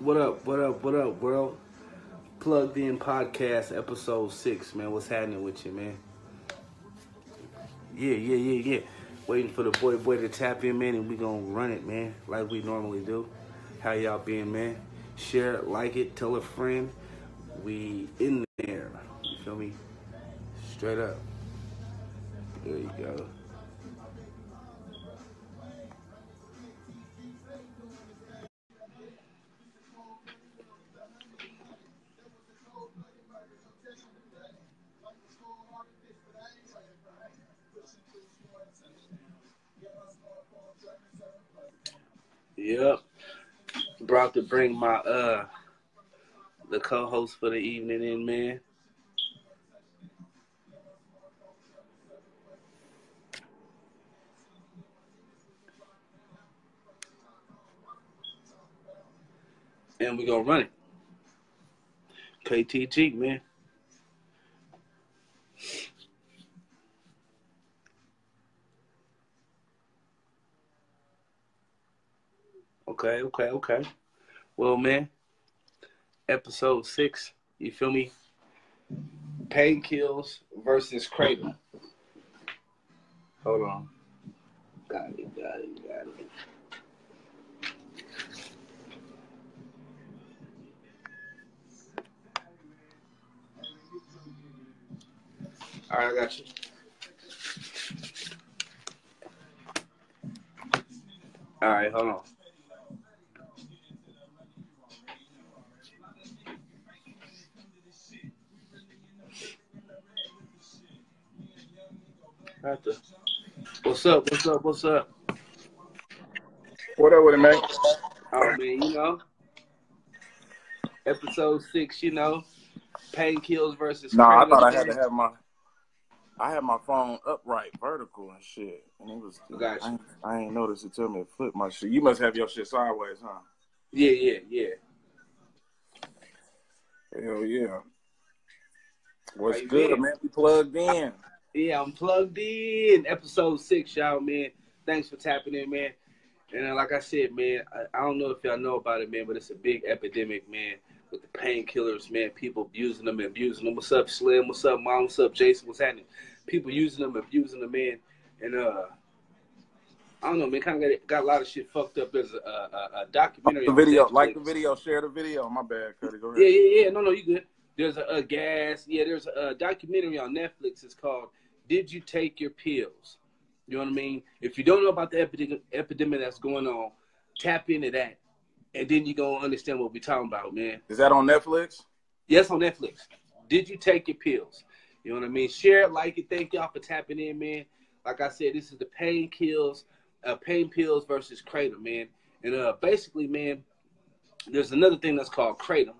What up? What up? What up, world? Plugged In Podcast, episode six, man. What's happening with you, man? Yeah, yeah, yeah, yeah. Waiting for the boy boy to tap in, man, and we gonna run it, man, like we normally do. How y'all been, man? Share it, like it, tell a friend. We in there. You feel me? Straight up. There you go. Yep. Brought to bring my uh the co-host for the evening in, man. And we're gonna run it. KTG, man. Okay, okay, okay. Well, man, episode six. You feel me? Pain kills versus Kratom. Hold on. Got it, got it, got it. All right, I got you. All right, hold on. Got the- What's up? What's up? What's up? What up with it, man? Oh man, you know, episode six. You know, pain kills versus. No, I thought I had to have my I had my phone upright, vertical and shit. And it was Gotcha. I, ain't- I ain't noticed it till me to flip my shit. You must have your shit sideways, huh? Yeah, yeah, yeah. Hell yeah. What's good, man? We plugged in. Yeah, I'm plugged in. Episode six, y'all, man. Thanks for tapping in, man. And uh, like I said, man, I, I don't know if y'all know about it, man, but it's a big epidemic, man, with the painkillers, man. People abusing them, abusing them. What's up, Slim? What's up, Mom? What's up, Jason? What's happening? People using them, abusing them, man. And uh, I don't know, man. Kind of got, got a lot of shit fucked up. There's a, a, a documentary. The video, like the video, share the video. My bad, Cuddy. Go ahead. Yeah, yeah, yeah. No, no, you good. There's a, a gas. Yeah, there's a, documentary on Netflix. It's called "Did You Take Your Pills?" You know what I mean? If you don't know about the epidemic, epidemic that's going on, tap into that, and then you gonna understand what we're talking about, man. Is that on Netflix? Yes, on Netflix. Did you take your pills? You know what I mean? Share it, like it. Thank y'all for tapping in, man. Like I said, this is the pain kills, uh, pain pills versus kratom, man. And uh, basically, man, there's another thing that's called kratom.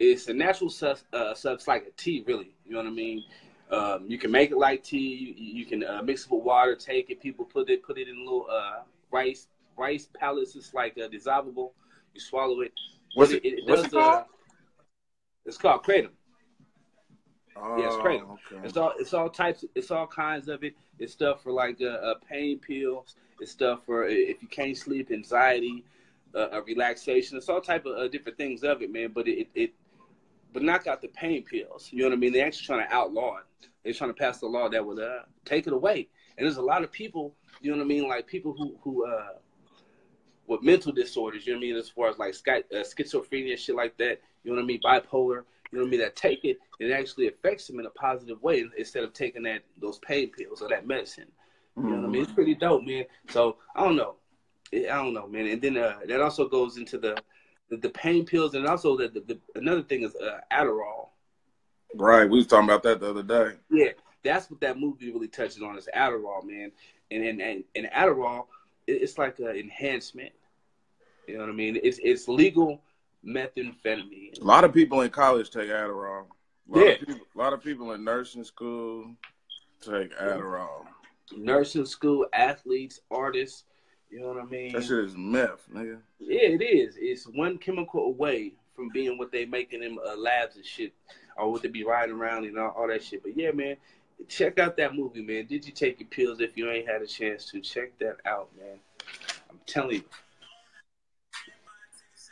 It's a natural sus, uh, substance like a tea, really. You know what I mean? Um, you can make it like tea. You, you can uh, mix it with water, take it. People put it put it in little uh, rice rice pellets. It's like uh, dissolvable. You swallow it. What's But it, what's it uh, called? it's called kratom. Oh, yeah, it's crazy. okay. It's all it's all types. It's all kinds of it. It's stuff for like uh, uh, pain pills. It's stuff for if you can't sleep, anxiety, uh, uh, relaxation. It's all type of uh, different things of it, man. But it, it but knock out the pain pills. You know what I mean? They're actually trying to outlaw it. They're trying to pass the law that would uh, take it away. And there's a lot of people. You know what I mean? Like people who who uh, with mental disorders. You know what I mean? As far as like uh, schizophrenia, shit like that. You know what I mean? Bipolar. You know what I mean? That take it, it actually affects them in a positive way instead of taking that those pain pills or that medicine. You know what I mean? It's pretty dope, man. So I don't know. I don't know, man. And then uh, that also goes into the the, the pain pills, and also the, the, the another thing is uh, Adderall. Right, we was talking about that the other day. Yeah, that's what that movie really touches on is Adderall, man. And and and, and Adderall, it's like an enhancement. You know what I mean? It's it's legal methamphetamine. A lot of people in college take Adderall. A lot, Yeah. of, people, a lot of people in nursing school take Adderall. Nursing school, athletes, artists. You know what I mean? That shit is meth, nigga. Yeah, it is. It's one chemical away from being what they making in uh, labs and shit, or what they be riding around and all, all that shit. But yeah, man, check out that movie, man. Did you take your pills? If you ain't had a chance to, check that out, man. I'm telling you.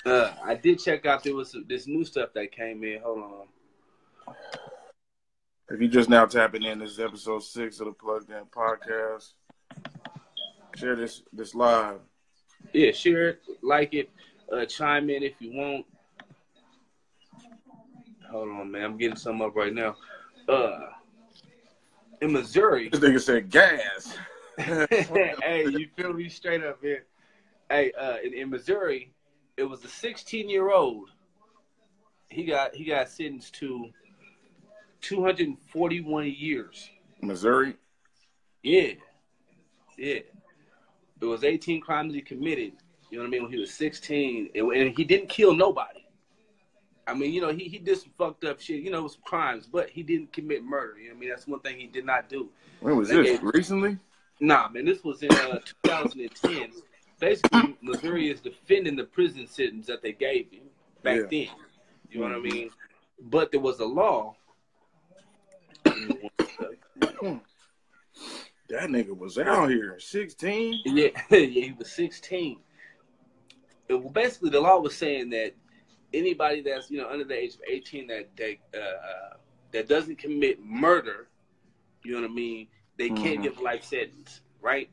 Uh, I did check out there was some, this new stuff that came in. Hold on. If you just now tapping in, this is episode six of the Plugged In Podcast. Share this this live. Yeah, share it, like it, uh, chime in if you want. Hold on, man. I'm getting some up right now. Uh, in Missouri. This nigga said gas. hey, you feel me straight up here? Hey, uh, in, in Missouri, it was a 16 year old. He got he got sentenced to 241 years. Missouri. Yeah, yeah. It was 18 crimes he committed. You know what I mean? When he was 16, and, he didn't kill nobody. I mean, you know, he, he did some fucked up shit, you know, some crimes, but he didn't commit murder. You know what I mean? That's one thing he did not do. When was They this? gave- Recently? Nah, man, this was in uh, 2010. Basically, Missouri is defending the prison sentence that they gave him back Yeah. then. You know what I mean? But there was a law. That nigga was out here. 16? Yeah, yeah, he was 16. It, well, basically, the law was saying that anybody that's you know under the age of 18 that that uh, that doesn't commit murder, you know what I mean, they can't Mhm. get a life sentence, right?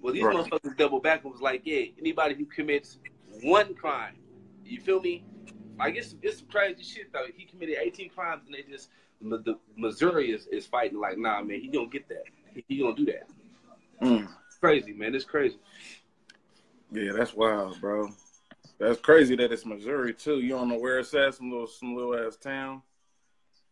Well, these Right. motherfuckers double back and was like, yeah, anybody who commits one crime, you feel me? Like it's it's some crazy shit though. He committed 18 crimes and they just the Missouri is, is fighting like, nah, man, he don't get that. He, gonna do that. Mm. Crazy, man. It's crazy. Yeah, that's wild, bro. That's crazy that it's Missouri too. You don't know where it's at, some little some little ass town.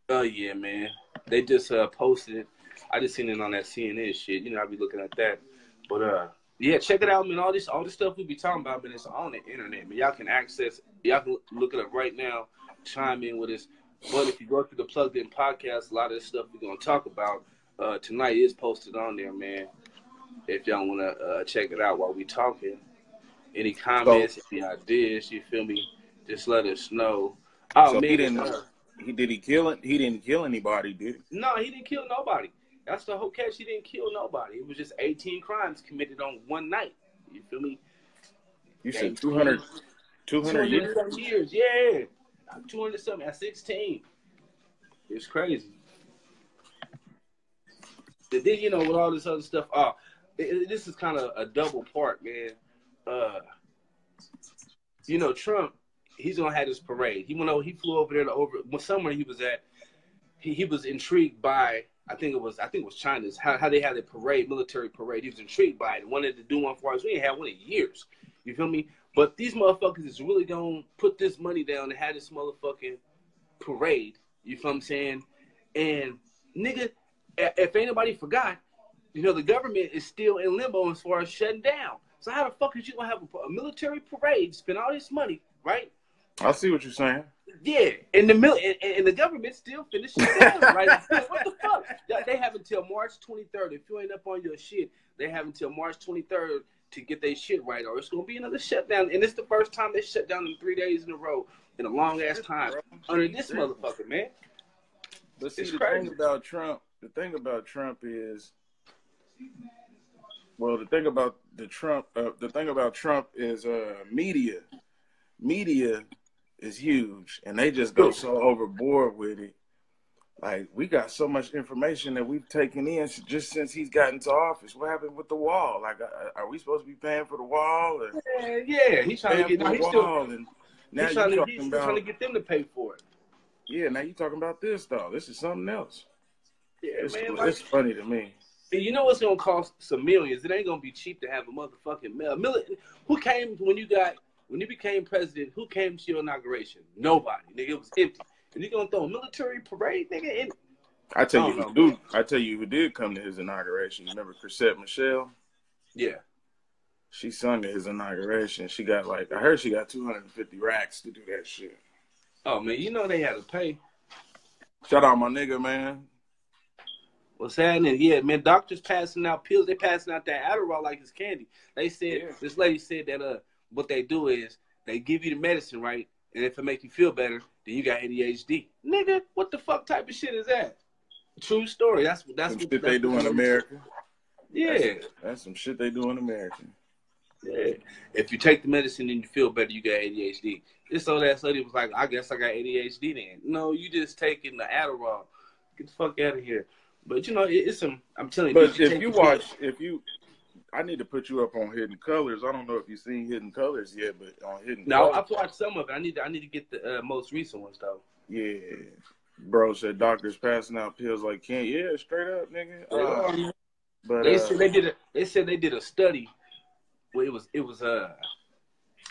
Oh yeah, man. They just uh posted it. I just seen it on that CNN shit. You know, I be looking at that. But uh yeah, check it out, man. All this all this stuff we be talking about, man, it's on the internet, man. Y'all can access y'all can look it up right now, chime in with us. But if you go through the plugged in podcast, a lot of this stuff we're gonna talk about uh tonight is posted on there, man. If y'all wanna uh check it out while we talking. Any comments, any ideas, you feel me? Just let us know. Oh So man, he didn't- uh, He did he kill it? He didn't kill anybody, did he? No, he didn't kill nobody. That's the whole catch. He didn't kill nobody. It was just 18 crimes committed on one night. You feel me? You said 18. 200, 200 years? 200 some years. Yeah. 200 something at 16. It's crazy. Then, you know, with all this other stuff, oh, it, this is kind of a double part, man. Uh, you know, Trump, he's gonna have this parade. He went over, he flew over there to over somewhere he was at. He, he was intrigued by, I think it was, I think it was China's how, how they had a parade, military parade. He was intrigued by it. Wanted to do one for us. We ain't had one in years. You feel me? But these motherfuckers is really gonna put this money down and have this motherfucking parade. You feel what I'm saying? And nigga, if anybody forgot, you know the government is still in limbo as far as shutting down. So how the fuck is you gonna have a, a military parade, spend all this money, right? I see what you're saying. Yeah, and the mil- and, and the government still finished down, right? what the fuck? They- They have until March 23rd. If you ain't up on your shit, they have until March 23rd to get their shit right, or it's gonna be another shutdown. And it's the first time they shut down in three days in a row in a long ass time under this motherfucker, man. But see, It's the crazy. thing about Trump, the thing about Trump is, well, the thing about the Trump, uh, the thing about Trump is uh, media. Media is huge, and they just go so overboard with it. Like we got so much information that we've taken in just since he's gotten to office. What happened with the wall? Like, uh, are we supposed to be paying for the wall? Or Yeah, yeah. He's trying to get. No, the still. wall? And now He's you're trying, to, talking he's about trying to get them to pay for it. yeah. Now you're talking about this though. This is something else. Yeah, It's, man. it's funny to me. you know what's gonna cost some millions? It ain't gonna be cheap to have a motherfucking mil- mil- Who came when you got when you became president? Who came to your inauguration? Nobody, nigga. It was empty. And you gonna throw a military parade, nigga? In- I tell I you, who dude, I tell you who did come to his inauguration. Remember Chrisette Michelle? yeah. She sung at his inauguration. She got like I heard she got two hundred and fifty racks to do that shit. Oh man, you know they had to pay. Shout out my nigga, man. What's happening? Yeah, man. Doctors passing out pills. They passing out that Adderall like it's candy. They said Yeah. this lady said that uh, what they do is they give you the medicine, right? And if it make you feel better, then you got ADHD. Nigga, what the fuck type of shit is that? True story. That's that's Some what shit that's they do in America. Yeah, That's some shit they do in America. Yeah. If you take the medicine and you feel better, you got ADHD. This old ass lady was like, I guess I got ADHD then. No, you just taking the Adderall. Get the fuck out of here. But you know, it, it's some. I'm telling you. But if you watch, if you, I need to put you up on Hidden Colors. I don't know if you've seen Hidden Colors yet, but on Hidden. No, Colors, I've watched some of it. I need to. I need to get the uh, most recent ones though. Yeah, bro said doctors passing out pills like can't. Yeah, straight up, nigga. Uh, but they uh, said they did a. They said they did a study. Where it was. It was uh.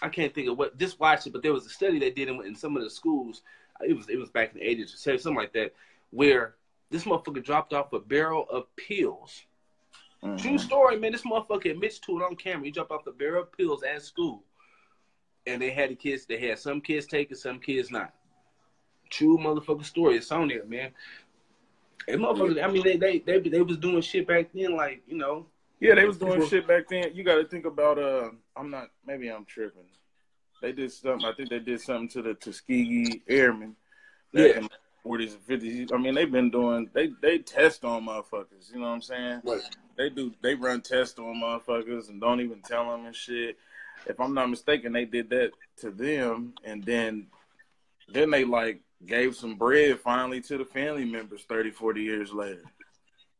I can't think of what. Just watch it, but there was a study they did in, in some of the schools. It was. It was back in the eighties or something like that, where this motherfucker dropped off a barrel of pills. Mm-hmm. True story, man. This motherfucker admits to it on camera. He dropped off a barrel of pills at school, and they had the kids. They had some kids take it, some kids not. True motherfucker story. It's on there, man. And motherfuckers, I mean, they, they they they was doing shit back then, like you know. Yeah, they was doing people, shit back then. You got to think about. Uh, I'm not. Maybe I'm tripping. They did something. I think they did something to the Tuskegee Airmen. Yeah. 40s and 50s. I mean, they've been doing they they test on motherfuckers. You know what I'm saying? Right. They do they run tests on motherfuckers and don't even tell them and shit. If I'm not mistaken, they did that to them, and then then they like gave some bread finally to the family members 30, 40 years later.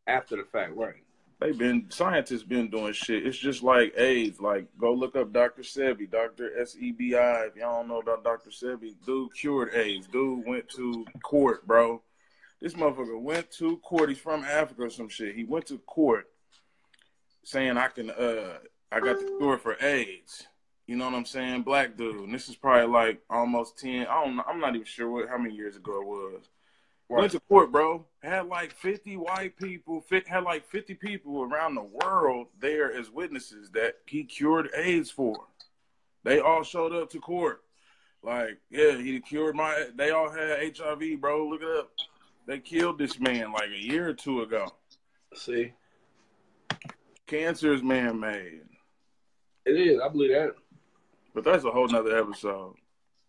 After the fact, right? They've been scientists been doing shit. It's just like AIDS. Like go look up Dr. Sebi, Dr. S E B I. If y'all don't know about Dr. Sebi, dude cured AIDS. Dude went to court, bro. This motherfucker went to court. He's from Africa or some shit. He went to court saying I can uh I got the cure for AIDS. You know what I'm saying? Black dude. And this is probably like almost ten. I don't know. I'm not even sure what how many years ago it was. Right. Went to court, bro. Had like 50 white people, had like 50 people around the world there as witnesses that he cured AIDS for. They all showed up to court. Like, yeah, he cured my. They all had HIV, bro. Look it up. They killed this man like a year or two ago. See, cancer is man-made. It is. I believe that. But that's a whole nother episode.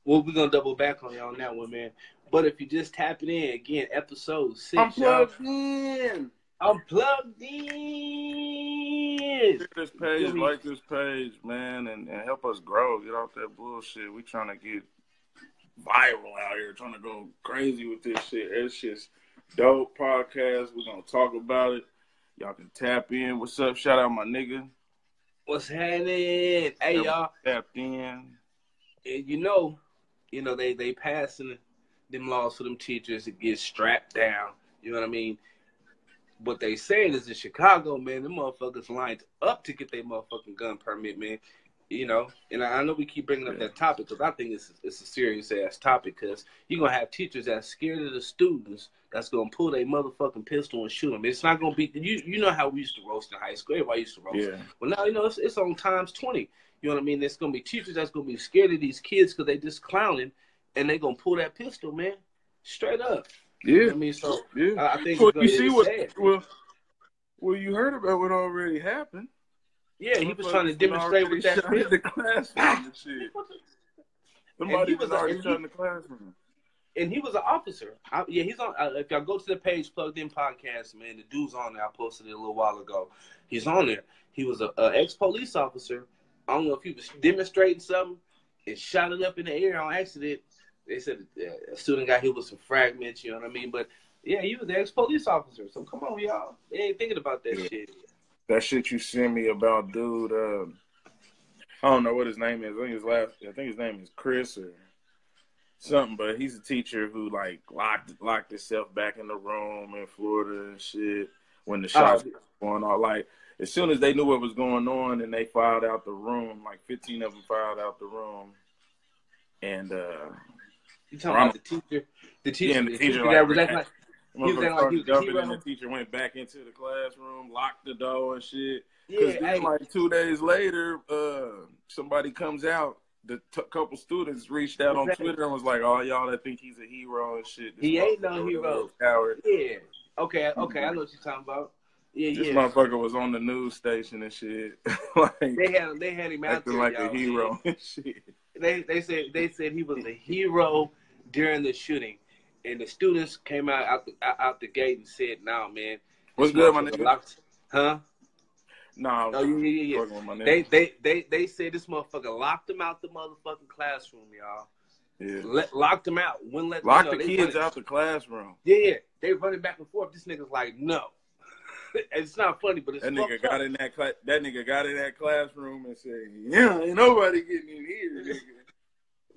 Well, we're gonna double back on y'all on that one, man. But if you just tap it in again, episode six. I'm plugged in. I'm plugged in. Share this page, like this page, man, and, and help us grow. Get off that bullshit. We trying to get viral out here, trying to go crazy with this shit. It's just dope podcast. We're gonna talk about it. Y'all can tap in. What's up? Shout out my nigga. What's happening? Hey y'all. Tapped in. And you know, you know they they passing them laws for them teachers to get strapped down. You know what I mean? What they saying is in Chicago, man, the motherfuckers lined up to get their motherfucking gun permit, man. You know, and I know we keep bringing up that topic because I think it's it's a serious ass topic because you're gonna have teachers that's scared of the students that's gonna pull their motherfucking pistol and shoot them. It's not gonna be you. You know how we used to roast in high school. Everybody used to roast. Yeah. Well, now you know it's, it's on times twenty. You know what I mean? There's gonna be teachers that's gonna be scared of these kids because they just clowning and they gonna pull that pistol, man, straight up. Yeah, you know I mean, so yeah. I, I think well, you see what sad. well, well, you heard about what already happened. Yeah, he was trying to demonstrate with that in the classroom and shit. Somebody was already shot in the classroom. And he was an officer. I, yeah, he's on. Uh, if y'all go to the page, plugged in podcast, man, the dude's on there. I posted it a little while ago. He's on there. He was a, a ex police officer. I don't know if he was demonstrating something and shot it up in the air on accident. They said a student got hit with some fragments, you know what I mean? But yeah, he was an ex police officer. So come on, y'all. They ain't thinking about that yeah. shit. That shit you sent me about dude, uh, I don't know what his name is. I think his last I think his name is Chris or something, but he's a teacher who like locked locked himself back in the room in Florida and shit when the shots oh. going on. Like as soon as they knew what was going on and they filed out the room, like 15 of them filed out the room. And uh you talking about the teacher? The teacher, yeah, the, the teacher, teacher like, that was like, he was like he was the hero. And the teacher went back into the classroom, locked the door and shit. Because yeah, then, like two days later, uh, somebody comes out. The t- couple students reached out exactly. on Twitter and was like, "Oh, y'all that think he's a hero and shit." This he ain't no hero. Coward. Yeah. Okay. Okay. I know what you're talking about. Yeah, this yeah. motherfucker was on the news station and shit. like they had they had him out there, like y'all. a hero and shit. They they said they said he was a hero during the shooting, and the students came out out the, out the gate and said, "No, nah, man, what's good, my nigga? Locked, huh? No, Oh yeah, yeah, yeah. fucking with my nigga. They they they they said this motherfucker locked them out the motherfucking classroom, y'all. yeah. Let, locked them out. Wouldn't let Lock you know, the kids running- out the classroom. Yeah, yeah. They running back and forth. This nigga's like, no. it's not funny, but it's That nigga got up. in that cla- that nigga got in that classroom and said, "Yeah, ain't nobody getting in here." Nigga.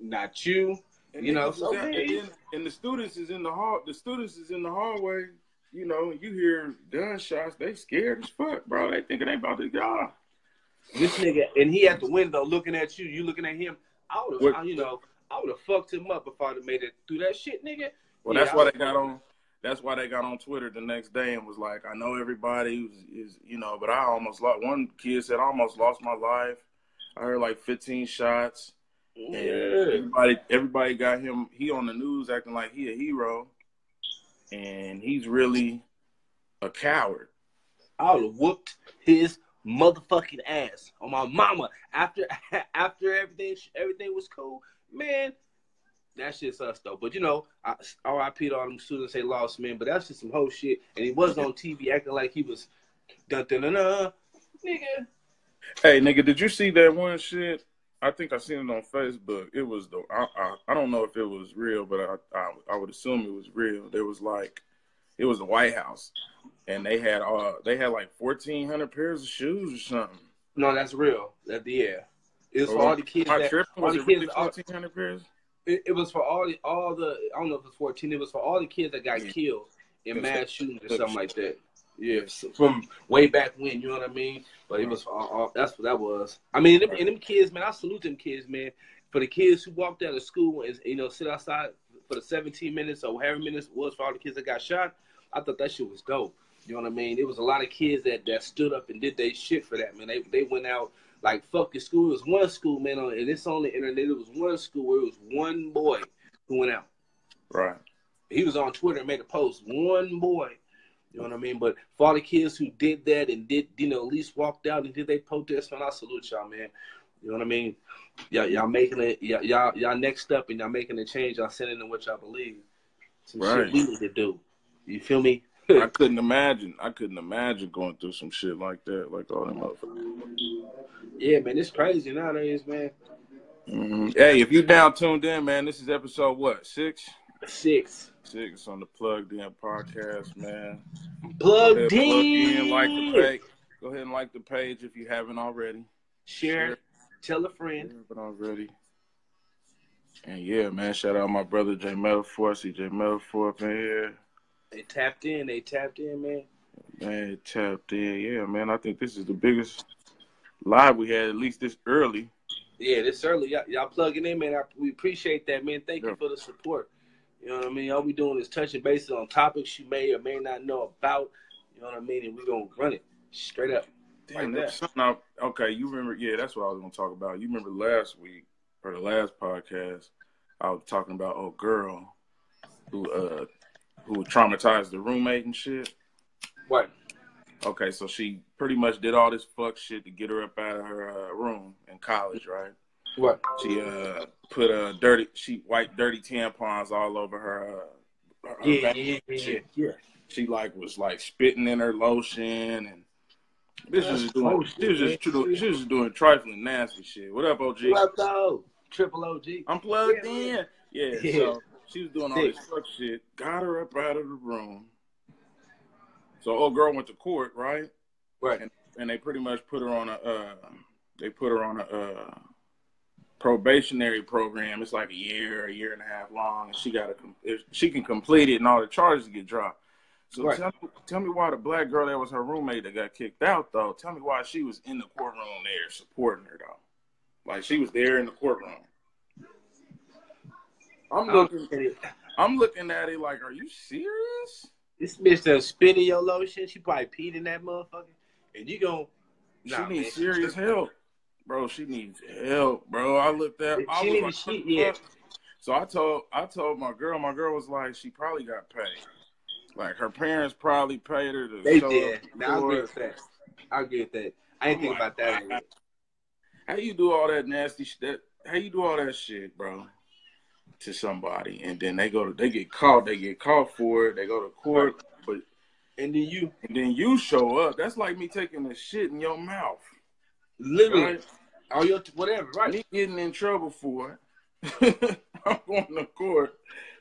Not you. And You know, so was and, then- and the students is in the hall. The students is in the hallway. You know, you hear gunshots. They scared as fuck, bro. They thinking they about to die. This nigga, and he at the window looking at you. You looking at him. I would have, you know, I would have fucked him up if I'd have made it through that shit, nigga. Well, Yeah, that's I why they got on. That's why they got on Twitter the next day and was like, "I know everybody is, is you know, but I almost lost." One kid said, "I almost lost my life." I heard like 15 shots. Yeah. everybody, everybody got him. He on the news acting like he a hero, and he's really a coward. I would have whooped his motherfucking ass on my mama after after everything everything was cool, man. That shit's us though. But you know, I, R.I.P. to all them students they lost, man. But that's just some whole shit. And he was on TV acting like he was dun dun dun dun. Nigga. Hey, nigga, did you see that one shit? I think I seen it on Facebook. It was the I, I, I don't know if it was real, but I, I I would assume it was real. There was like, it was the White House, and they had uh they had like fourteen hundred pairs of shoes or something. No, that's real. That yeah. It was for Oh, all the kids Am I that tripping? all Was it really fourteen hundred pairs? it, it was for all the all the I don't know if it was fourteen, it was for all the kids that got Yeah. killed in mass shootings or something like that. Yes, from way back when, you know what I mean. But it was all, all, that's what that was. I mean, and them, and them kids, man, I salute them kids, man. For the kids who walked out of school and you know sit outside for the seventeen minutes or however minutes it was for all the kids that got shot, I thought that shit was dope. You know what I mean? It was a lot of kids that, that stood up and did their shit for that, man. They they went out like fuck the school. It was one school, man, on, and it's on the internet. It was one school where it was one boy who went out. Right. He was on Twitter and made a post. One boy. You know what I mean? But for all the kids who did that and did, you know, at least walked out and did they protest, man, I salute y'all, man. You know what I mean? Y'all, y'all making it, y'all, y'all, y'all next up and y'all making a change. Y'all sending in what y'all believe. Some Right. shit we need to do. You feel me? I couldn't imagine. I couldn't imagine going through some shit like that, like all them motherfuckers. Yeah, man, it's crazy nowadays, man. Mhm. Hey, if you down tuned in, man, this is episode what six? Six. Six on the Plugged In podcast, man. Plugged ahead, plug in, in. like the page. Go ahead and like the page if you haven't already. Share. Tell a friend. Haven't already. And yeah, man, shout out my brother J Metaphor. See J Metaphor up in here. They tapped in. They tapped in, man. Man, tapped in. Yeah, man. I think this is the biggest live we had, at least this early. Yeah, this early. Y'all, y'all plugging in, man. I, we appreciate that, man. Thank Yeah. you for the support. You know what I mean? All we doing is touching bases on topics you may or may not know about. You know what I mean? And we're going to run it straight up. Damn, Like that. I, okay, you remember? Yeah, that's what I was gonna talk about. You remember last week or the last podcast? I was talking about a girl who uh who traumatized the roommate and shit. What? Okay, so she pretty much did all this fuck shit to get her up out of her uh, room in college, right? What? She uh put a dirty she wiped dirty tampons all over her. Uh, her Yeah, back. yeah, yeah, Shit. yeah. She like was like spitting in her lotion and. This is just doing. She was just, man. doing- she was just doing trifling nasty shit. What up, OG? What up, though? Triple OG. I'm plugged Yeah, in. Yeah, Yeah. so she was doing all this fuck shit. Got her up out of the room. So old girl went to court, right? Right. And, and they pretty much put her on a. Uh, they put her on a uh, probationary program. It's like a year, a year and a half long, and she got to. If she can complete it, and all the charges get dropped. So Right. tell, me, tell me why the black girl that was her roommate that got kicked out though. Tell me why she was in the courtroom there supporting her though. Like she was there in the courtroom. I'm um, looking. At it. I'm looking at it like, are you serious? This spit in your lotion. She probably peed in that motherfucker. And you She nah, needs man. serious help, bro. She needs help, bro. I looked at. I She was like, she- yeah. So I told I told my girl. My girl was like, she probably got paid. Like her parents probably paid her to They did. Now I for agree it. that. I agree with that. I ain't I'm think like, about that. How you do all that nasty shit? How you do all that shit, bro? To somebody, and then they go to they get caught. They get caught for it. They go to court, but And then you and then you show up. That's like me taking a shit in your mouth. literally right? Or your whatever, right? Me getting in trouble for it. I'm going to court.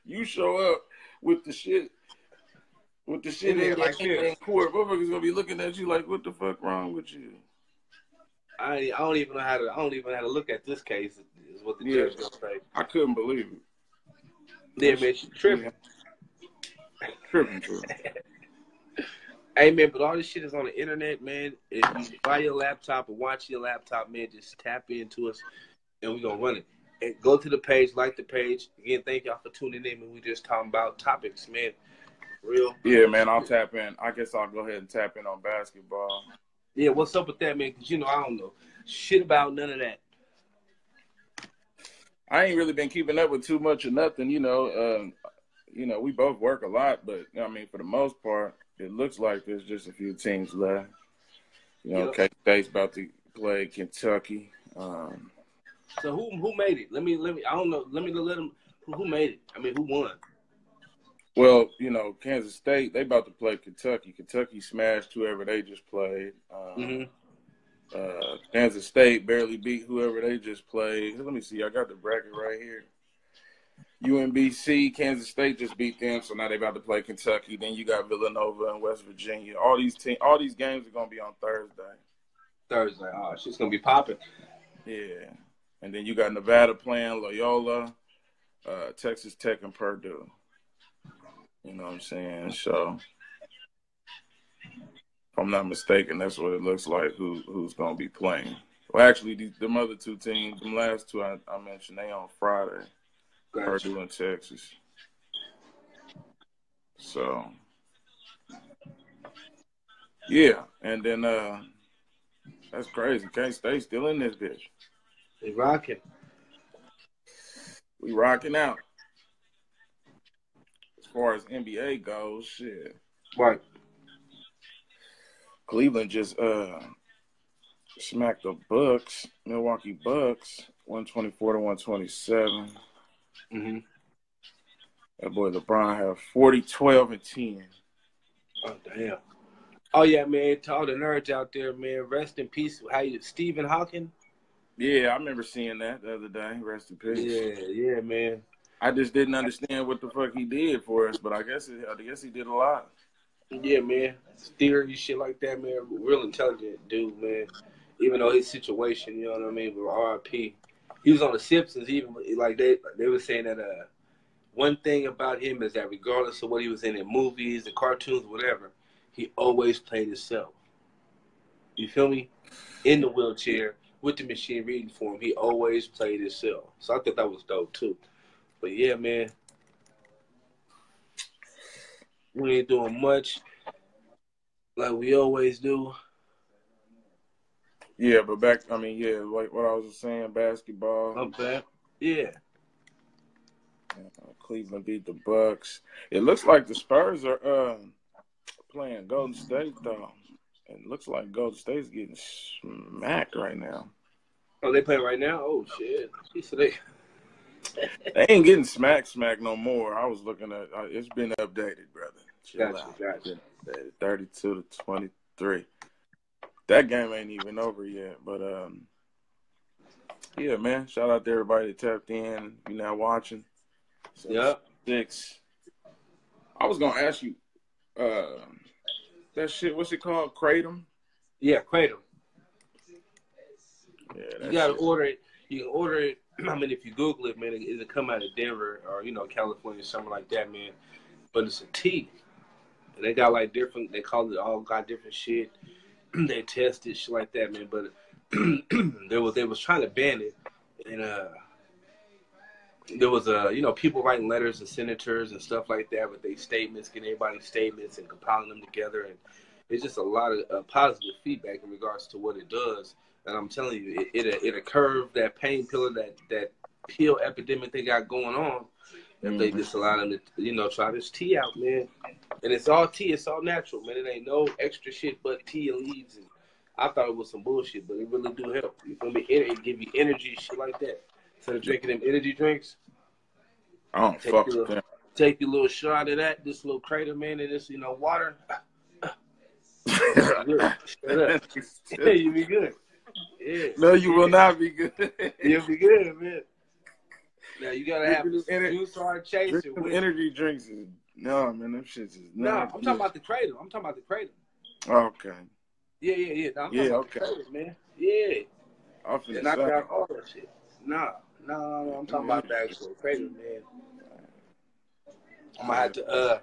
You show up with the shit with the shit in, like in court. Motherfuckers gonna be looking at you like, what the fuck wrong with you? I I don't even know how to I don't even know how to look at this case. Is what the yeah. judge gonna say. I couldn't believe it. Yeah, man, she tripping. tripping, tripping. Hey man, but all this shit is on the internet, man. If you buy your laptop or watch your laptop, man, just tap into us and we're gonna run it. And go to the page, like the page. Again, thank y'all for tuning in. And we just talking about topics, man. Real. Yeah, man. I'll tap in. I guess I'll go ahead and tap in on basketball. Yeah, what's up with that, man? Because you know I don't know shit about none of that. I ain't really been keeping up with too much of nothing. You know, um, you know, we both work a lot, but I mean, for the most part, it looks like there's just a few teams left. You know, yep. K State's about to play Kentucky. Um, so who who made it? Let me let me. I don't know. Let me let them. Who made it? I mean, who won? Well, you know, Kansas State they about to play Kentucky. Kentucky smashed whoever they just played. Um, mm-hmm. uh, Kansas State barely beat whoever they just played. Let me see. I got the bracket right here. UMBC, Kansas State just beat them, so now they about to play Kentucky. Then you got Villanova and West Virginia. All these team, all these games are gonna be on Thursday. Thursday, oh, she's gonna be popping. Yeah, and then you got Nevada playing Loyola, uh, Texas Tech, and Purdue. You know what I'm saying? So, if I'm not mistaken, that's what it looks like. Who who's gonna be playing? Well, actually, the, them other two teams, the last two I, I mentioned, they on Friday. Gotcha. Purdue in Texas. So yeah, and then uh that's crazy. Can't stay still in this bitch. They rocking. We rocking out. As far as NBA goes, shit. Right. Cleveland just uh smacked the Bucks, Milwaukee Bucks, one twenty four to one twenty seven. Mm-hmm. That boy LeBron have 40, 12, and 10. Oh, damn. Oh, yeah, man. To all the nerds out there, man, rest in peace. How you, Stephen Hawking? Yeah, I remember seeing that the other day. Rest in peace. Yeah, yeah, man. I just didn't understand what the fuck he did for us, but I guess it, I guess he did a lot. Yeah, man. Theory, shit like that, man. Real intelligent dude, man. Even though his situation, you know what I mean, with RP, he was on the Simpsons. Even like they they were saying that uh, one thing about him is that regardless of what he was in in movies, and cartoons, whatever, he always played himself. You feel me? In the wheelchair with the machine reading for him, he always played himself. So I thought that was dope too. But yeah, man, we ain't doing much like we always do. Yeah, but back, I mean, yeah, like what I was saying, basketball. Back. Yeah. Cleveland beat the Bucks. It looks like the Spurs are uh, playing Golden State though. It looks like Golden State's getting smacked right now. Oh, they playing right now? Oh shit! So they they ain't getting smacked, smacked no more. I was looking at uh, it's been updated, brother. Chill gotcha, out. gotcha. Thirty-two to twenty-three that game ain't even over yet. But um, yeah, man. Shout out to everybody that tapped in. You now watching. So yep. Six. I was gonna ask you, uh, that shit. What's it called? Kratom. Yeah, Kratom. Yeah, you gotta shit. order it. You can order it. I mean, if you Google it, man, it'll come out of Denver or you know California, something like that, man. But it's a tea. And they got like different. They call it all got different shit. they tested shit like that, man. But there was they was trying to ban it, and uh, there was a uh, you know people writing letters to senators and stuff like that with their statements, getting everybody's statements and compiling them together, and it's just a lot of uh, positive feedback in regards to what it does. And I'm telling you, it it it a curve that pain pillar that that pill epidemic they got going on if mm-hmm. they just allow them to, you know, try this tea out, man. And it's all tea, it's all natural, man. It ain't no extra shit but tea and leaves. And I thought it was some bullshit, but it really do help. You feel me? It, it give you energy, shit like that. Instead of drinking them energy drinks, I don't fuck with them. Take your little shot of that, this little Kratom, man, and this, you know, water. Shut up. Yeah, you be good. Yeah. No, you will not be good. You'll be good, man. Now you gotta have juice or chaser. With- energy drinks is no man. Them shits is No, not I'm talking about the kratom. I'm talking about the kratom. Okay, Yeah, yeah, yeah. No, I'm Yeah, talking about okay. the kratom, man. Yeah. I'm finna Knock out all that shit. Nah, no, no, no. I'm talking about the actual kratom, man. I'm gonna have to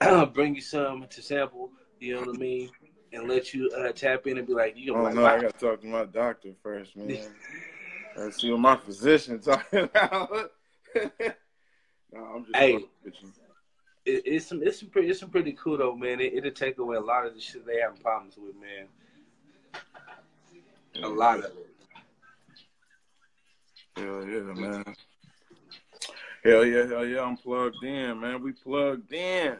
uh bring you some to sample. You know what I mean? And let you uh, tap in and be like, you Oh gonna be no, I gotta talk to my doctor first, man. Let's see what my physician talking about. no, I'm just Hey. it, it's some it's some pretty it's some pretty cool though, man. It, it'll take away a lot of the shit they having problems with, man. A lot of it. Hell yeah, man. Hell yeah, hell yeah, I'm plugged in, man. We plugged in.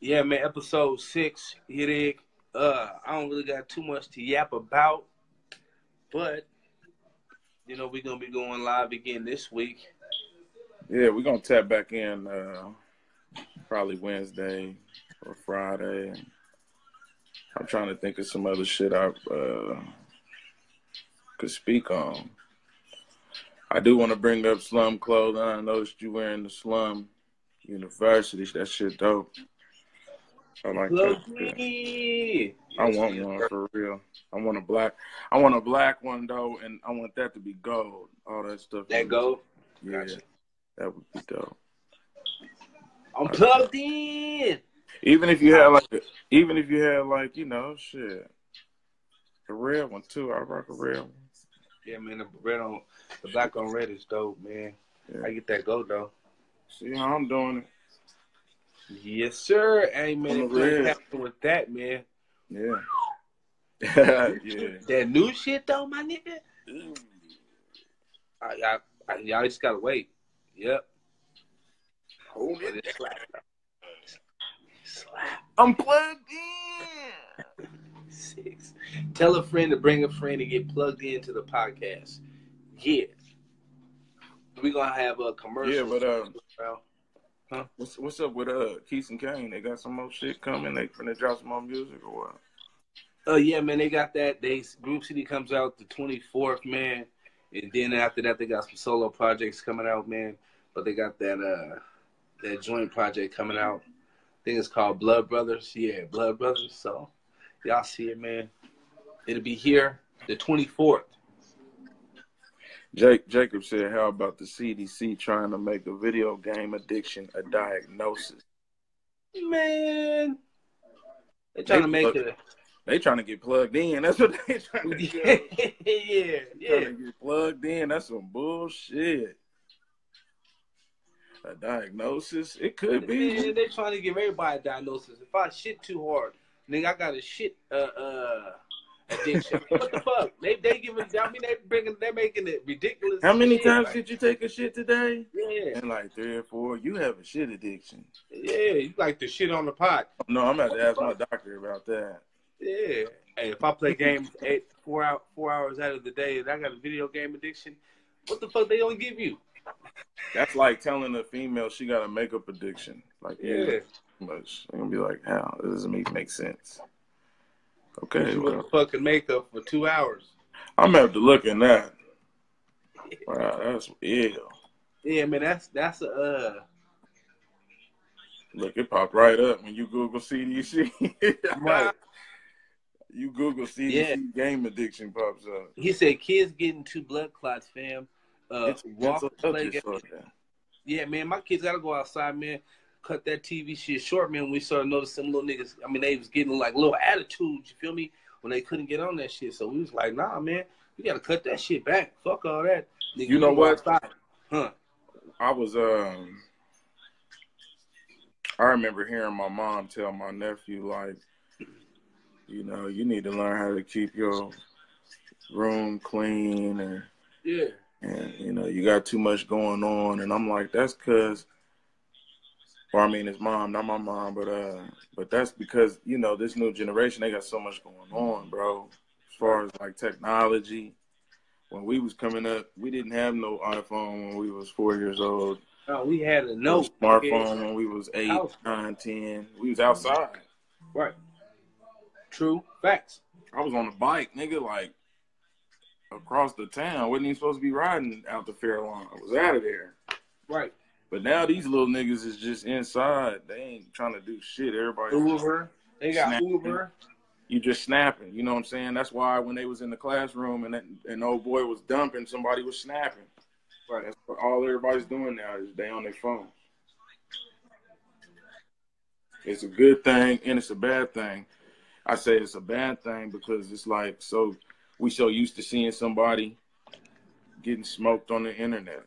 Yeah, man. Episode six, you dig? Uh, I don't really got too much to yap about, but you know we're gonna be going live again this week. Yeah, we're gonna tap back in uh probably Wednesday or Friday. I'm trying to think of some other shit I uh could speak on. I do want to bring up slum clothing. I noticed you wearing the slum university. That shit dope. I like Plug that. shit. I want one for real. I want a black. I want a black one though, and I want that to be gold. All that stuff. That go. Yeah, Gotcha. that would be dope. I'm plugged in. Even if you had like, a, even if you had like, you know, shit, a red one too. I rock a red one. Yeah, man. The red on the black on red is dope, man. Yeah. I get that go though. See how I'm doing it. Yes, sir. Hey, man. On If you with that, man. Yeah. yeah. That new shit though, my nigga. I, I, I, y'all just gotta wait. Yep. Hold it slap. Slap. I'm plugged in. Six. Tell a friend to bring a friend to get plugged into the podcast. Yeah. We're gonna have a commercial. Yeah, but, uh, What's what's up with uh Keith and Kane? They got some more shit coming. They finna drop some more music or what? Oh yeah, man, they got that. They Group City comes out the twenty fourth, man, and then after that they got some solo projects coming out, man. But they got that uh that joint project coming out. I think it's called Blood Brothers. Yeah, Blood Brothers. So y'all see it, man. It'll be here the twenty fourth. Jake Jacob said, "How about the CDC trying to make a video game addiction a diagnosis? Man, they trying to make it. They trying to get plugged in. That's what they trying to do. yeah, yeah, yeah. Trying to get plugged in. That's some bullshit. A diagnosis? It could be. Man, they trying to give everybody a diagnosis. If I shit too hard, nigga, I got a shit uh uh addiction. what the fuck? They they giving. I mean, they bringing. They making it ridiculous. How many Yeah, times like, did you take a shit today? Yeah, And like three or four. You have a shit addiction. yeah. You like the shit on the pot. Oh, no, I'm about to ask my doctor about that. Yeah. Hey, if I play games eight four out four hours out of the day and I got a video game addiction, what the fuck they gonna give you? That's like telling a female she got a makeup addiction. Like, yeah, Yeah. much. They're gonna be like, how? It doesn't make, make sense. Okay, well, the fucking makeup for two hours. I'm gonna have to look at that. Wow, that's ill. Yeah, man, that's that's a uh Look, it popped right up when you Google CDC. Right. You Google CDC Yeah. game addiction pops up. he said kids getting two blood clots, fam. Uh It's walk mental play. Yeah, man, my kids gotta go outside, man. Cut that TV shit short, man. We started noticing little niggas. I mean, they was getting like little attitudes. You feel me? When they couldn't get on that shit, so we was like, nah, man, we gotta cut that shit back. Fuck all that. Nigga, You know what? outside. Huh? I was um I remember hearing my mom tell my nephew like, you know, you need to learn how to keep your room clean and Yeah. and you know, you got too much going on and I'm like, that's cause or I mean his mom, not my mom, but uh but that's because, you know, this new generation they got so much going on, bro. As far as like technology. When we was coming up, we didn't have no iPhone when we was four years old. No, we had a No smartphone when we was eight, House. nine, ten. We was outside. Right. True facts. I was on a bike, nigga, like across the town. Wasn't even supposed to be riding out the fair lawn. I was out of there. Right. But now these little niggas is just inside. They ain't trying to do shit. Everybody Uber. They got snapping. Uber. You just snapping. You know what I'm saying? That's why when they was in the classroom and that, and old boy was dumping, somebody was snapping. Right. That's what all everybody's doing now is they on their phone. It's a good thing and it's a bad thing. I say it's a bad thing because it's like so we so used to seeing somebody getting smoked on the internet.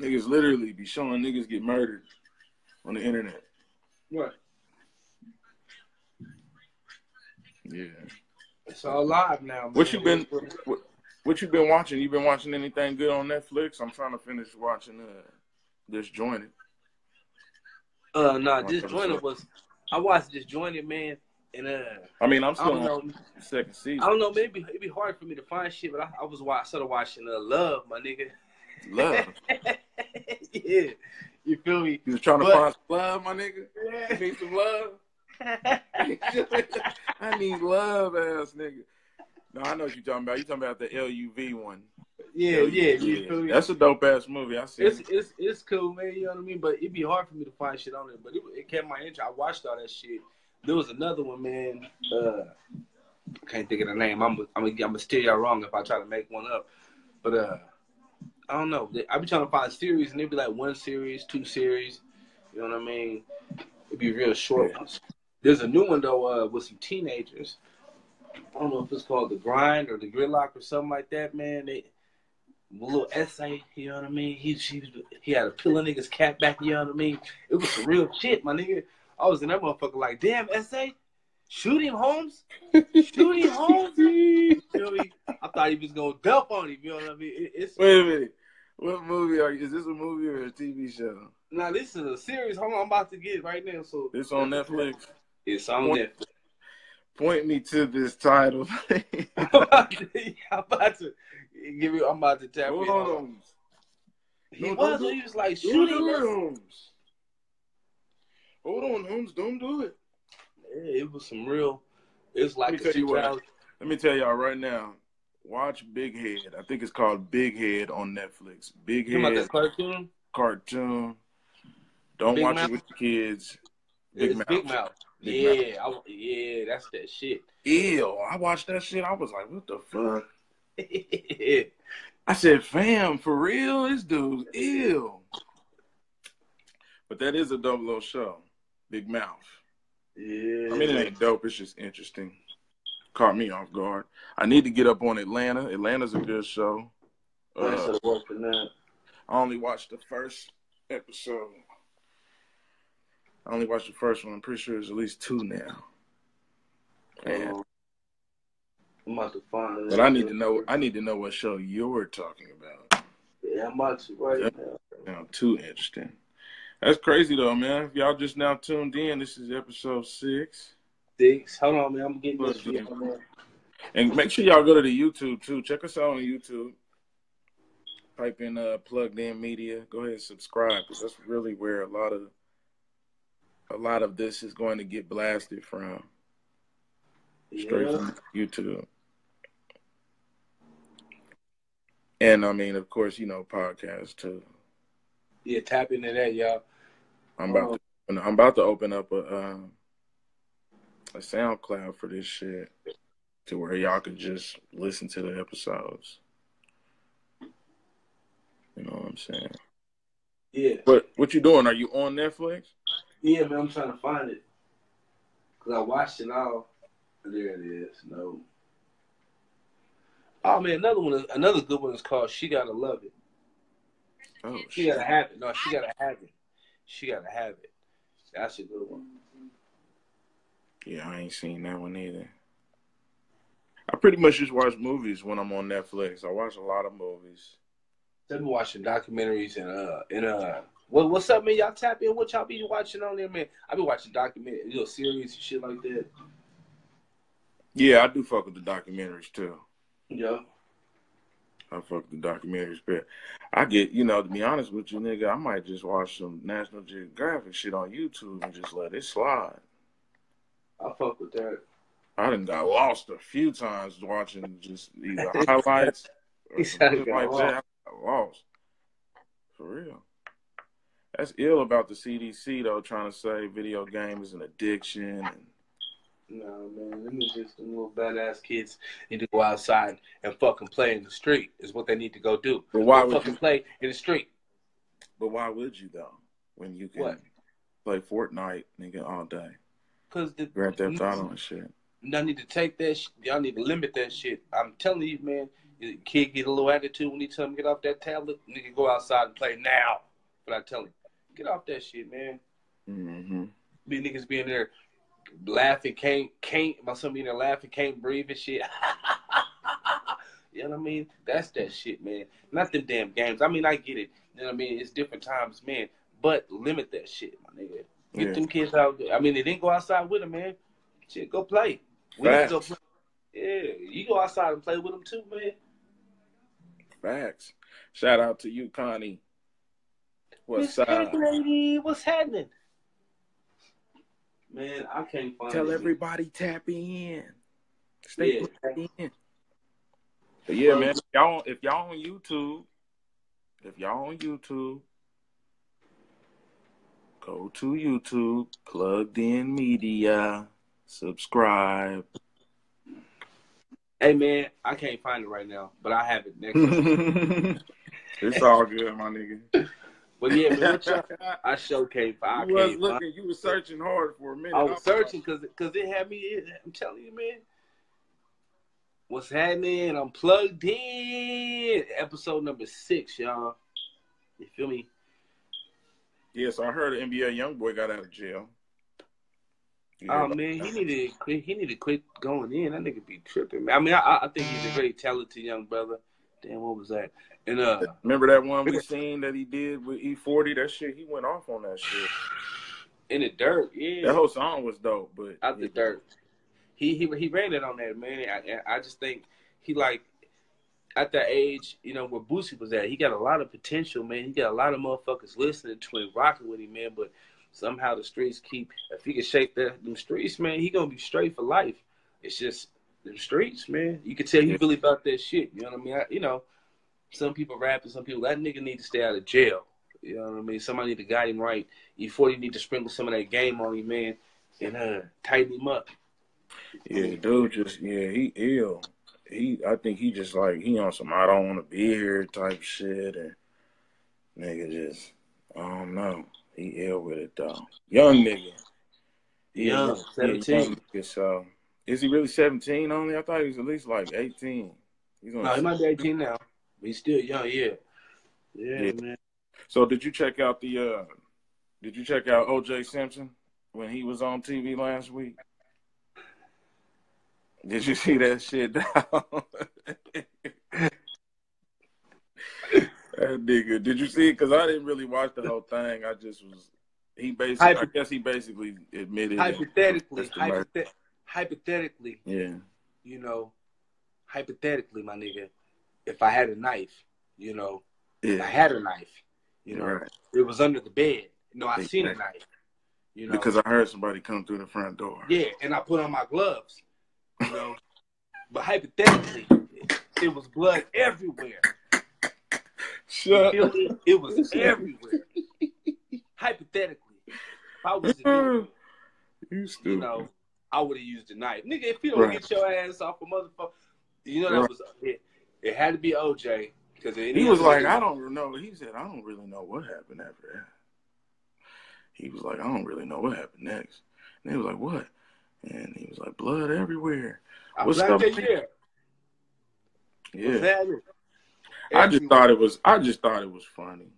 Niggas literally be showing niggas get murdered on the internet. What? Yeah. It's all live now. Man. What you been what, what you been watching? You been watching anything good on Netflix? I'm trying to finish watching uh Disjointed. Uh, nah, Watch Disjointed episode. was. I watched Disjointed, man, and uh, I mean, I'm still don't on know. second season. I don't know. Maybe it'd be hard for me to find shit, but I, I was watch, started watching uh, Love, my nigga. Love. yeah, you feel me? You was trying to find some love, my nigga. You need some love. I need love, ass nigga. No, I know what you're talking about. You talking about the LUV one. yeah, yeah, you feel me? That's a dope ass movie. I see. It's it's it's cool, man. You know what I mean? But it'd be hard for me to find shit on it. But it, it kept my interest. I watched all that shit. There was another one, man. Uh, can't think of the name. I'm I'm I'm gonna steer y'all wrong if I try to make one up. But uh, I don't know. I be trying to find series, and it'd be like one series, two series. You know what I mean? It'd be real short ones. There's a new one though uh, with some teenagers. I don't know if it's called the grind or the gridlock or something like that, man. They a little essay, you know what I mean? He he, he had a pill a nigga's cat back, you know what I mean? It was some real shit, my nigga. I was in that motherfucker like, damn, essay? Shoot him, Holmes? Shoot him, Holmes? You feel me? I thought he was gonna dump on him, you know what I mean? It, it's Wait a minute. What movie are you? Is this a movie or a TV show? now this is a series. Hold on, I'm about to get right now. So It's on Netflix. It's on Netflix. Point me to this title. I'm about to, I'm about to give you. I'm about to tap Hold in. on. He No, was. He was like shooting. do it, us. Holmes. Hold on, Holmes. Don't do it. Yeah, it was some real. It's like me a tell you what. Let me tell y'all right now. Watch Big Head. I think it's called Big Head on Netflix. Big You Head cartoon? cartoon. Don't Big watch Mouth? it with the kids. Big It's Mouth. Big Mouth. Big yeah, I, yeah, that's that shit. Ew. I watched that shit. I was like, what the fuck? I said, fam, for real? This dude's ill. But that is a double O show. Big Mouth. Yeah. I mean, it ain't dope. It's just interesting. Caught me off guard. I need to get up on Atlanta. Atlanta's a good show. I Uh, should have worked that. I only watched the first episode. I only watched the first one. I'm pretty sure there's at least two now. And, Um, I'm about to find it. but I need to know. I need to know what show you're talking about. Yeah, I'm about to right. Now, too interesting. That's crazy though, man. If y'all just now tuned in, this is episode six. Hold on, man. I'm getting this shit. And make sure y'all go to the YouTube too. Check us out on YouTube. Type in uh, plugged in media. Go ahead and subscribe because that's really where a lot of a lot of this is going to get blasted from. Straight Yeah. from YouTube. And I mean, of course, you know, podcasts too. yeah, tap into that, y'all. I'm about to I'm about to open up a um, a SoundCloud for this shit to where y'all can just listen to the episodes. You know what I'm saying? Yeah, But what you doing? Are you on Netflix? yeah, man. I'm trying to find it because I watched it all. There it is. No. Oh man, another one. Another good one is called "She Gotta Love It." Oh She shit. gotta have it. No, she gotta have it. She gotta have it. That's a good one. Yeah, I ain't seen that one either. I pretty much just watch movies when I'm on Netflix. I watch a lot of movies. I've been watching documentaries and uh and uh what what's up man? Y'all tap in. What y'all be watching on there, man? I be watching documentary, you know, series and shit like that. Yeah, I do fuck with the documentaries too. Yeah. I fuck with the documentaries, but I get, you know, to be honest with you, nigga, I might just watch some National Geographic shit on YouTube and just let it slide. I fuck with that. I done got lost a few times watching just either highlights or He some said shit got like that. I got lost. For real. That's ill about the CDC though, trying to say video game is an addiction. And, No, man, them is just them little badass kids need to go outside and fucking play in the street. Is what they need to go do. but why would fucking you? play in the street. But why would you though? When you can What? play Fortnite, nigga, all day, Cause the Grand Theft Auto and shit. y'all need to take that. Sh- y'all need to limit that shit. I'm telling you, man. The kid get a little attitude when he tell him get off that tablet. Nigga, go outside and play now. But I tell him, get off that shit, man. Mm-hmm. Be niggas being there laughing, can't can't my son being there laughing, can't breathe and shit. you know what I mean? That's that shit, man. Not them damn games. I mean, I get it. You know what I mean? It's different times, man. But limit that shit, my nigga. Get Yeah. them kids out. I mean, they didn't go outside with them, man. Shit, go play. We need to go play. Yeah, you go outside and play with them too, man. Facts. Shout out to you, Connie. What's up? Cake Lady, what's happening? Man, I can't find Tell it. everybody tap in. Stay Yeah. plugged in. But yeah, man. If y'all, if y'all on YouTube, if y'all on YouTube, go to YouTube, plugged in media, subscribe. Hey man, I can't find it right now, but I have it next. to it's all good, my nigga. But yeah, man, I can't. I you was can't find. looking, you was searching hard for a minute. I I'm was searching because because it had me. It, I'm telling you, man. What's happening? I'm plugged in. Episode number six, y'all. You feel me? Yes, I heard an NBA YoungBoy got out of jail. You Oh man, that? he needed to quit. He needed to quit going in. That nigga be tripping. Man. I mean, I, I think he's a very talented young brother. Damn, what was that? And uh, Remember that one we seen that he did with E40? That shit, he went off on that shit. in the dirt, yeah. That whole song was dope, but out the dirt. He he he ran it on that man. I, I just think he like at that age, you know, where Boosie was at, he got a lot of potential, man. He got a lot of motherfuckers listening to him, rocking with him, man. But somehow the streets keep. If he can shake them streets, man, he gonna be straight for life. It's just them streets, man. You can tell he really about that shit. You know what I mean? I, you know, some people rapping, some people that nigga need to stay out of jail. You know what I mean? Somebody need to guide him right. E40 need to sprinkle some of that game on him, man, and uh, tighten him up. yeah, dude, just yeah, he ill. He, I think he just like he on some I don't want to be here type shit, and nigga just I don't know. He ill with it though. Young nigga. He Young, young- he a 17. young nigga, so is he really seventeen only? I thought he was at least like eighteen. He's on No, he might be 18 now. But he's still young, yeah. Yeah, Yeah. man. So did you check out the uh did you check out OJ Simpson when he was on TV last week? Did you see that shit down? that nigga, did you see it? Because I didn't really watch the whole thing. I just was. He basically, I guess he basically admitted. Hypothetically, hypothet- hypothetically, Yeah, you know, hypothetically, my nigga, if I had a knife, you know, if I had a knife, you know, right. it was under the bed. You know, I seen a knife. You know, Because I heard somebody come through the front door. yeah, and I put on my gloves. You know, but hypothetically, it was blood everywhere. Shut. Me? It was everywhere. Hypothetically, if I was nigga, You you know, I would have used a knife. Nigga, if you don't Right. get your ass off a motherfucker, you know that Right. was it. It had to be OJ because He was like, I don't know. He said, I don't really know what happened after that. He was like, I don't really know what happened next. And he was like, what? And he was like, blood everywhere. I what's up? yeah, Yeah. I just thought it was. I just thought it was funny.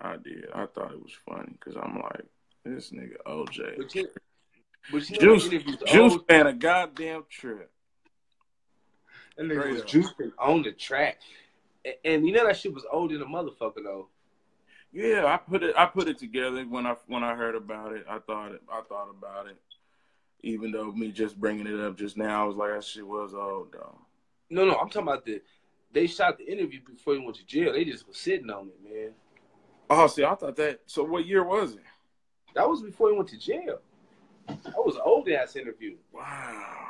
I did. I thought it was funny because I'm like, this nigga OJ. But you, but you Juice, Juice man, a goddamn trip. that nigga was juicing on the track, and, and you know that shit was old in a motherfucker though. Yeah, I put it. I put it together when I when I heard about it. I thought it. I thought about it. Even though me just bringing it up just now, I was like, that shit was old though. No, no, I'm talking about the. They shot the interview before he went to jail. They just was sitting on it, man. Oh, see, I thought that. So, what year was it? That was before he went to jail. That was an old ass interview. Wow.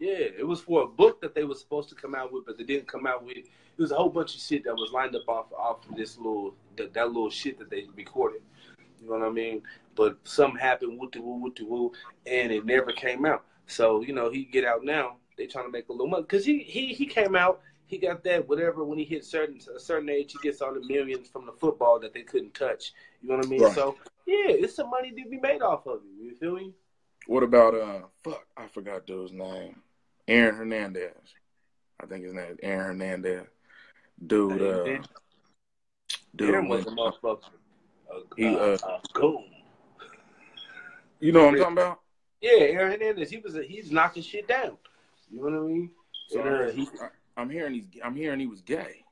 Yeah, it was for a book that they were supposed to come out with, but they didn't come out with. It was a whole bunch of shit that was lined up off off of this little that, that little shit that they recorded. You know what I mean? But something happened, woo woo woo woo, and it never came out. So you know he get out now. They trying to make a little money because he he he came out. He got that whatever when he hit certain a certain age, he gets all the millions from the football that they couldn't touch. You know what I mean? Right. So yeah, it's some money to be made off of you. You feel me? What about uh? Fuck, I forgot dude's name. Aaron Hernandez. I think his name is Aaron Hernandez. Dude, uh, dude, Aaron was a motherfucker. Uh, He, uh, uh, uh, goon. you know what I'm talking about? Yeah, Aaron Hernandez. He was a, he's knocking shit down. You know what I mean? So And, uh, I'm, he, I'm hearing he's. I'm hearing he was gay.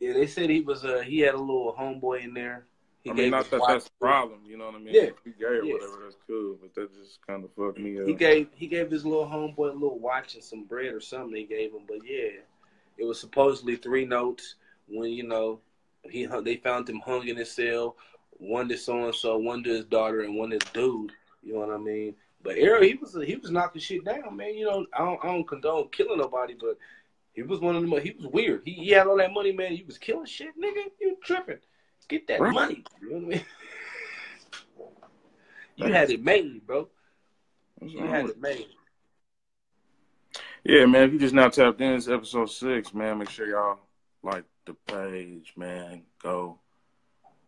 yeah, they said he was uh he had a little homeboy in there. He I mean, not that that's a problem. You know what I mean? Yeah. He gay or whatever, that's cool. But that just kind of fucked me up. He gave he gave his little homeboy a little watch and some bread or something. He gave him, but yeah, it was supposedly three notes. When you know he hung, they found him hung in his cell. One to so and so, one to his daughter, and one to his dude. You know what I mean? But Aaron, he was he was knocking shit down, man. You know, I don't, I don't condone killing nobody, but he was one of them. He was weird. He, he had all that money, man. He was killing shit, nigga. You tripping? Get that Right. money. You know what I mean? You had it made, bro. You had it made. Yeah, man. If you just now tapped in, it's episode six, man. Make sure y'all like the page, man. Go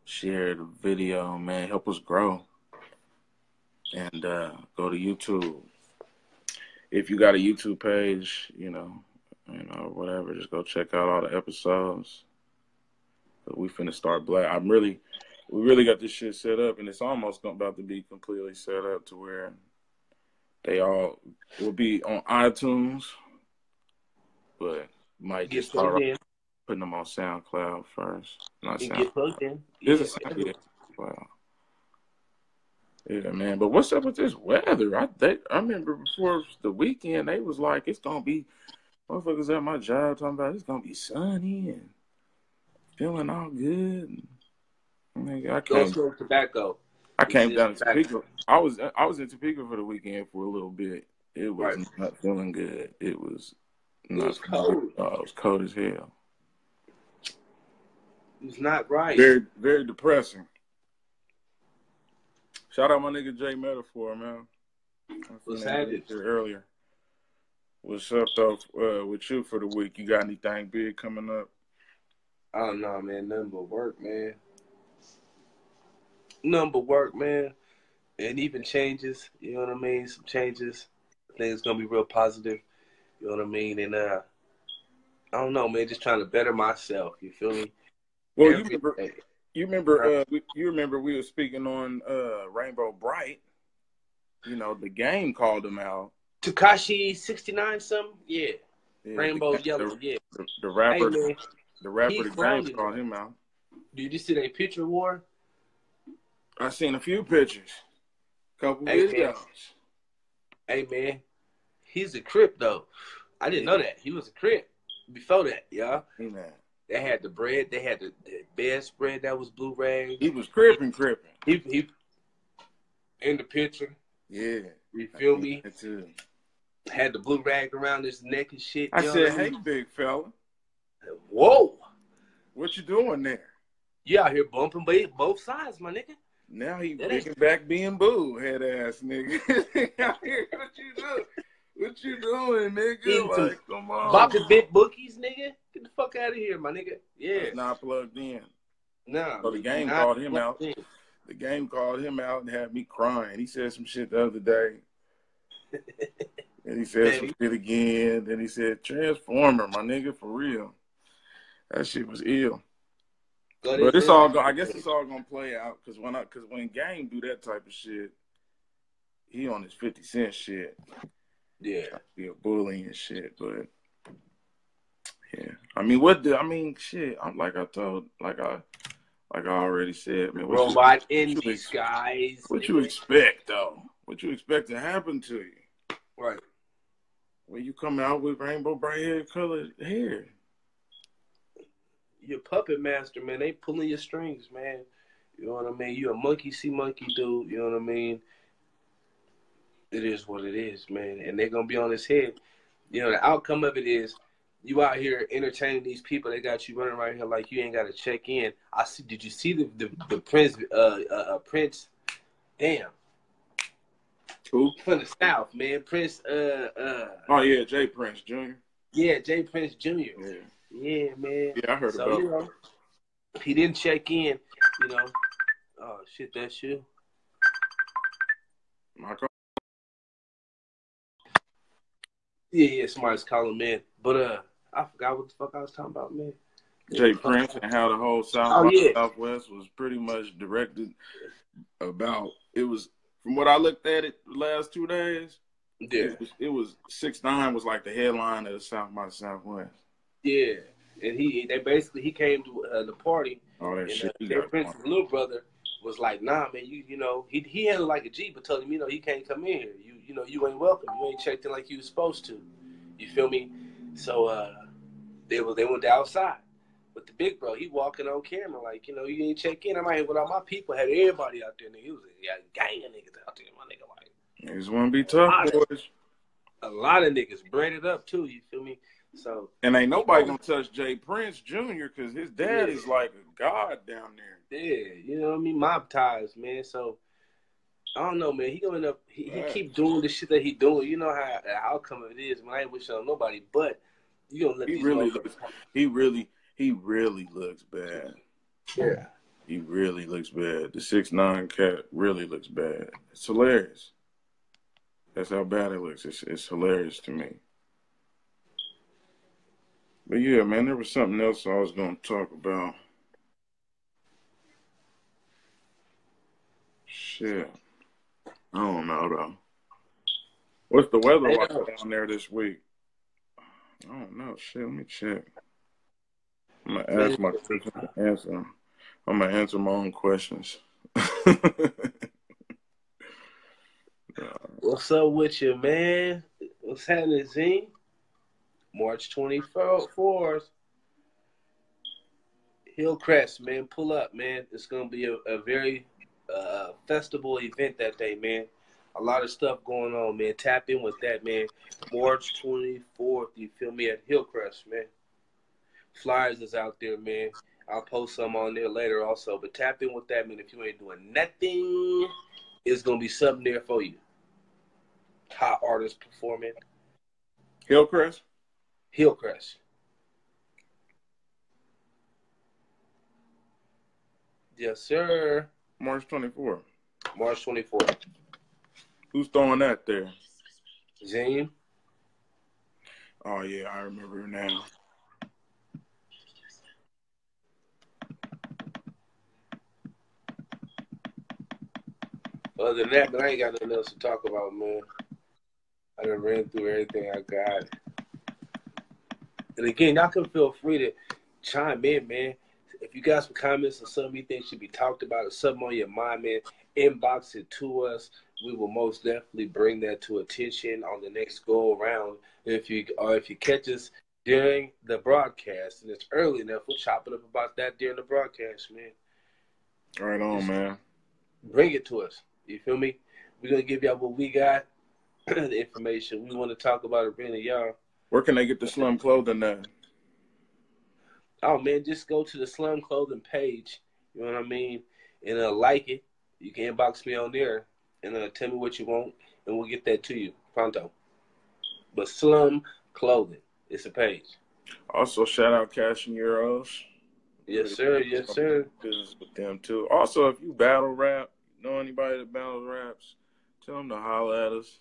share the video, man. Help us grow. And uh, go to YouTube. If you got a YouTube page, you know, you know, whatever, just go check out all the episodes. But we finna start black. I'm really, we really got this shit set up, and it's almost about to be completely set up to where they all will be on iTunes, but might Get just start. Putting them on SoundCloud first. Not SoundCloud. get plugged in. Yeah. it Sound- yeah. Man. But what's up with this weather? I they, I remember before the weekend they was like it's gonna be motherfuckers at my job talking about it's gonna be sunny and feeling all good. Nigga, I came tobacco. I came down to Topeka. I was I was in Topeka for the weekend for a little bit. It was Right. not feeling good. It was not was cold. Oh, it was cold as hell. It's not right. Very very depressing. Shout out my nigga Jay Metaphor, man. What's happening? earlier. What's up though uh, with you for the week? You got anything big coming up? I don't know, man. Nothing but work, man. Nothing but work, man. And even changes, you know what I mean? Some changes. I think it's gonna be real positive. You know what I mean? And uh I don't know, man, just trying to better myself, you feel me? Well, you remember you remember uh, we, you remember we were speaking on uh, Rainbow Brite. You know the game called him out. Tekashi sixty nine something? Yeah. Yeah, Rainbow the, yellow, The, yeah. the, the rapper, man, the rapper, the game called him out. did you see that picture war? I seen a few pictures, couple Hey, man. videos. Hey man, he's a crip though. I didn't know that. He was a crip before that, y'all. Hey, man, They had the bread. They had the, the bedspread that was blue rag. he was cripping, cripping. He he in the picture. Yeah, You feel me? Too. Had the blue rag around his neck and shit. I said, "Hey, big fella, whoa, what you doing there?" you out here bumping both sides, my nigga. Now he That ain't- picking back being boo head ass nigga. what you doing? What you doing, nigga? Like, come on. Bopping big bookies, nigga. Get the fuck out of here, my nigga. Yeah, That's not plugged in. nah. So the game called him out. in. The game called him out and had me crying. He said some shit the other day. and he said some shit again. Then he said Transformer, my nigga, for real. That shit was ill. But But it's all. I guess it's all gonna play out because when I because when Game do that type of shit, he on his fifty cent shit. Yeah. Be a bully and shit. But yeah, I mean, what the? I mean, shit. I'm like I told, like I, like I already said, man. What you, Robot in what disguise. what you expect though? What you expect to happen to you Right. when you come out with rainbow bright hair colored hair? You're puppet master, man. They pulling your strings, man. You know what I mean? You a monkey see monkey dude. You know what I mean? It is what it is, man, and they're gonna be on his head. You know, the outcome of it is you out here entertaining these people. They got you running around here like you ain't got to check in. I see. Did you see the the, the Prince? Uh, uh, uh, Prince. Damn. Who? From the South, man. Prince. Uh. Uh. Oh yeah, J. Prince Jr. Yeah, J. Prince Jr. Yeah. Yeah, man. Yeah, I heard So about you know, he didn't check in. You know. Oh shit, that's you. Michael. Yeah, yeah. Somebody's calling man, but uh, I forgot what the fuck I was talking about, man. J. Prince and how the whole South Oh, yeah. Southwest was pretty much directed about it was from what I looked at it the last two days. Yeah, It was, it was six nine was like the headline of the South by Southwest. yeah. And he, they basically he came to uh, the party All that And shit. uh, J. Prince's little brother was like, "Nah, man, you you know he he handled like a G, but told him you know he can't come in here. You you know you ain't welcome. You ain't checked in like you was supposed to. You feel me? So uh, they were they went outside, but the big bro he walking on camera like you know you ain't check in. I'm out here with all my people. Had everybody out there. Nigga. It was a yeah, gang of niggas out there. My nigga like want to be tough boys, a lot of niggas braided up too. You feel me? So and ain't nobody gonna touch J. Prince Jr. because his dad Yeah. is like a god down there. Yeah, you know what I mean? Mob ties, man. So I don't know, man. He going up. He, he keep doing the shit that he doing. You know how the outcome of it is. Man, I ain't wishing on nobody, but you gonna let He these really looks. He really. He really looks bad. Yeah, He really looks bad. The six nine cat really looks bad. It's hilarious. That's how bad it looks. It's it's hilarious to me. But yeah, man, there was something else I was gonna talk about. Shit. I don't know though. What's the weather like uh, down there this week? I don't know. Shit, let me check. I'm gonna ask my question to answer. I'm gonna answer my own questions. what's up with you, man? What's happening, Z? March twenty fourth. Hillcrest, man, pull up, man. It's gonna be a, a very uh, festival event that day, man. A lot of stuff going on, man. Tap in with that, man. March 24th, you feel me, at Hillcrest, man. Flyers is out there, man. I'll post some on there later also. But tap in with that, man. If you ain't doing nothing, it's going to be something there for you. Hot artists performing. Hillcrest? Hillcrest. Yes, sir. March 24th. March 24th. Who's throwing that there? Zane. Oh yeah, I remember now. Other than that, but I ain't got nothing else to talk about, man. I done ran through everything I got. And again, y'all can feel free to chime in, man. If you got some comments or something you think should be talked about or something on your mind, man, inbox it to us. We will most definitely bring that to attention on the next go around. If you or if you catch us during the broadcast and it's early enough, we'll chop it up about that during the broadcast, man. Right on, man. bring it to us. You feel me? We're gonna give y'all what we got, the information we want to talk about it, bring it y'all. Where can they get the slum clothing at? Oh man, just go to the Slum Clothing page. You know what I mean? And uh, like it. You can inbox me on there and uh, tell me what you want, and we'll get that to you pronto. But Slum Clothing, it's a page. Also, shout out Cash and Euros. Yes, sir. Yes, sir. Business with them too. Also, if you battle rap, know anybody that battle raps, tell them to holler at us.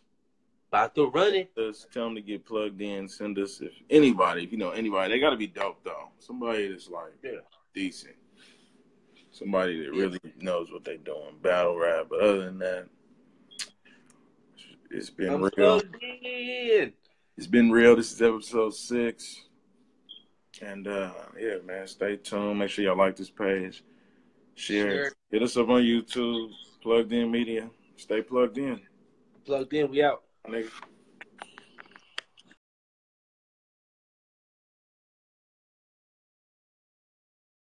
About to run it. Just tell them to get plugged in. Send us if anybody, if you know anybody, they got to be dope though. Somebody that's like Yeah. decent. Somebody that really knows what they're doing. Battle rap. But other than that, it's been I'm real. It's been real. This is episode six. And uh yeah, man, stay tuned. Make sure y'all like this page. Share. It. Hit us up on YouTube. Plugged in media. Stay plugged in. Plugged in. We out. Nigga.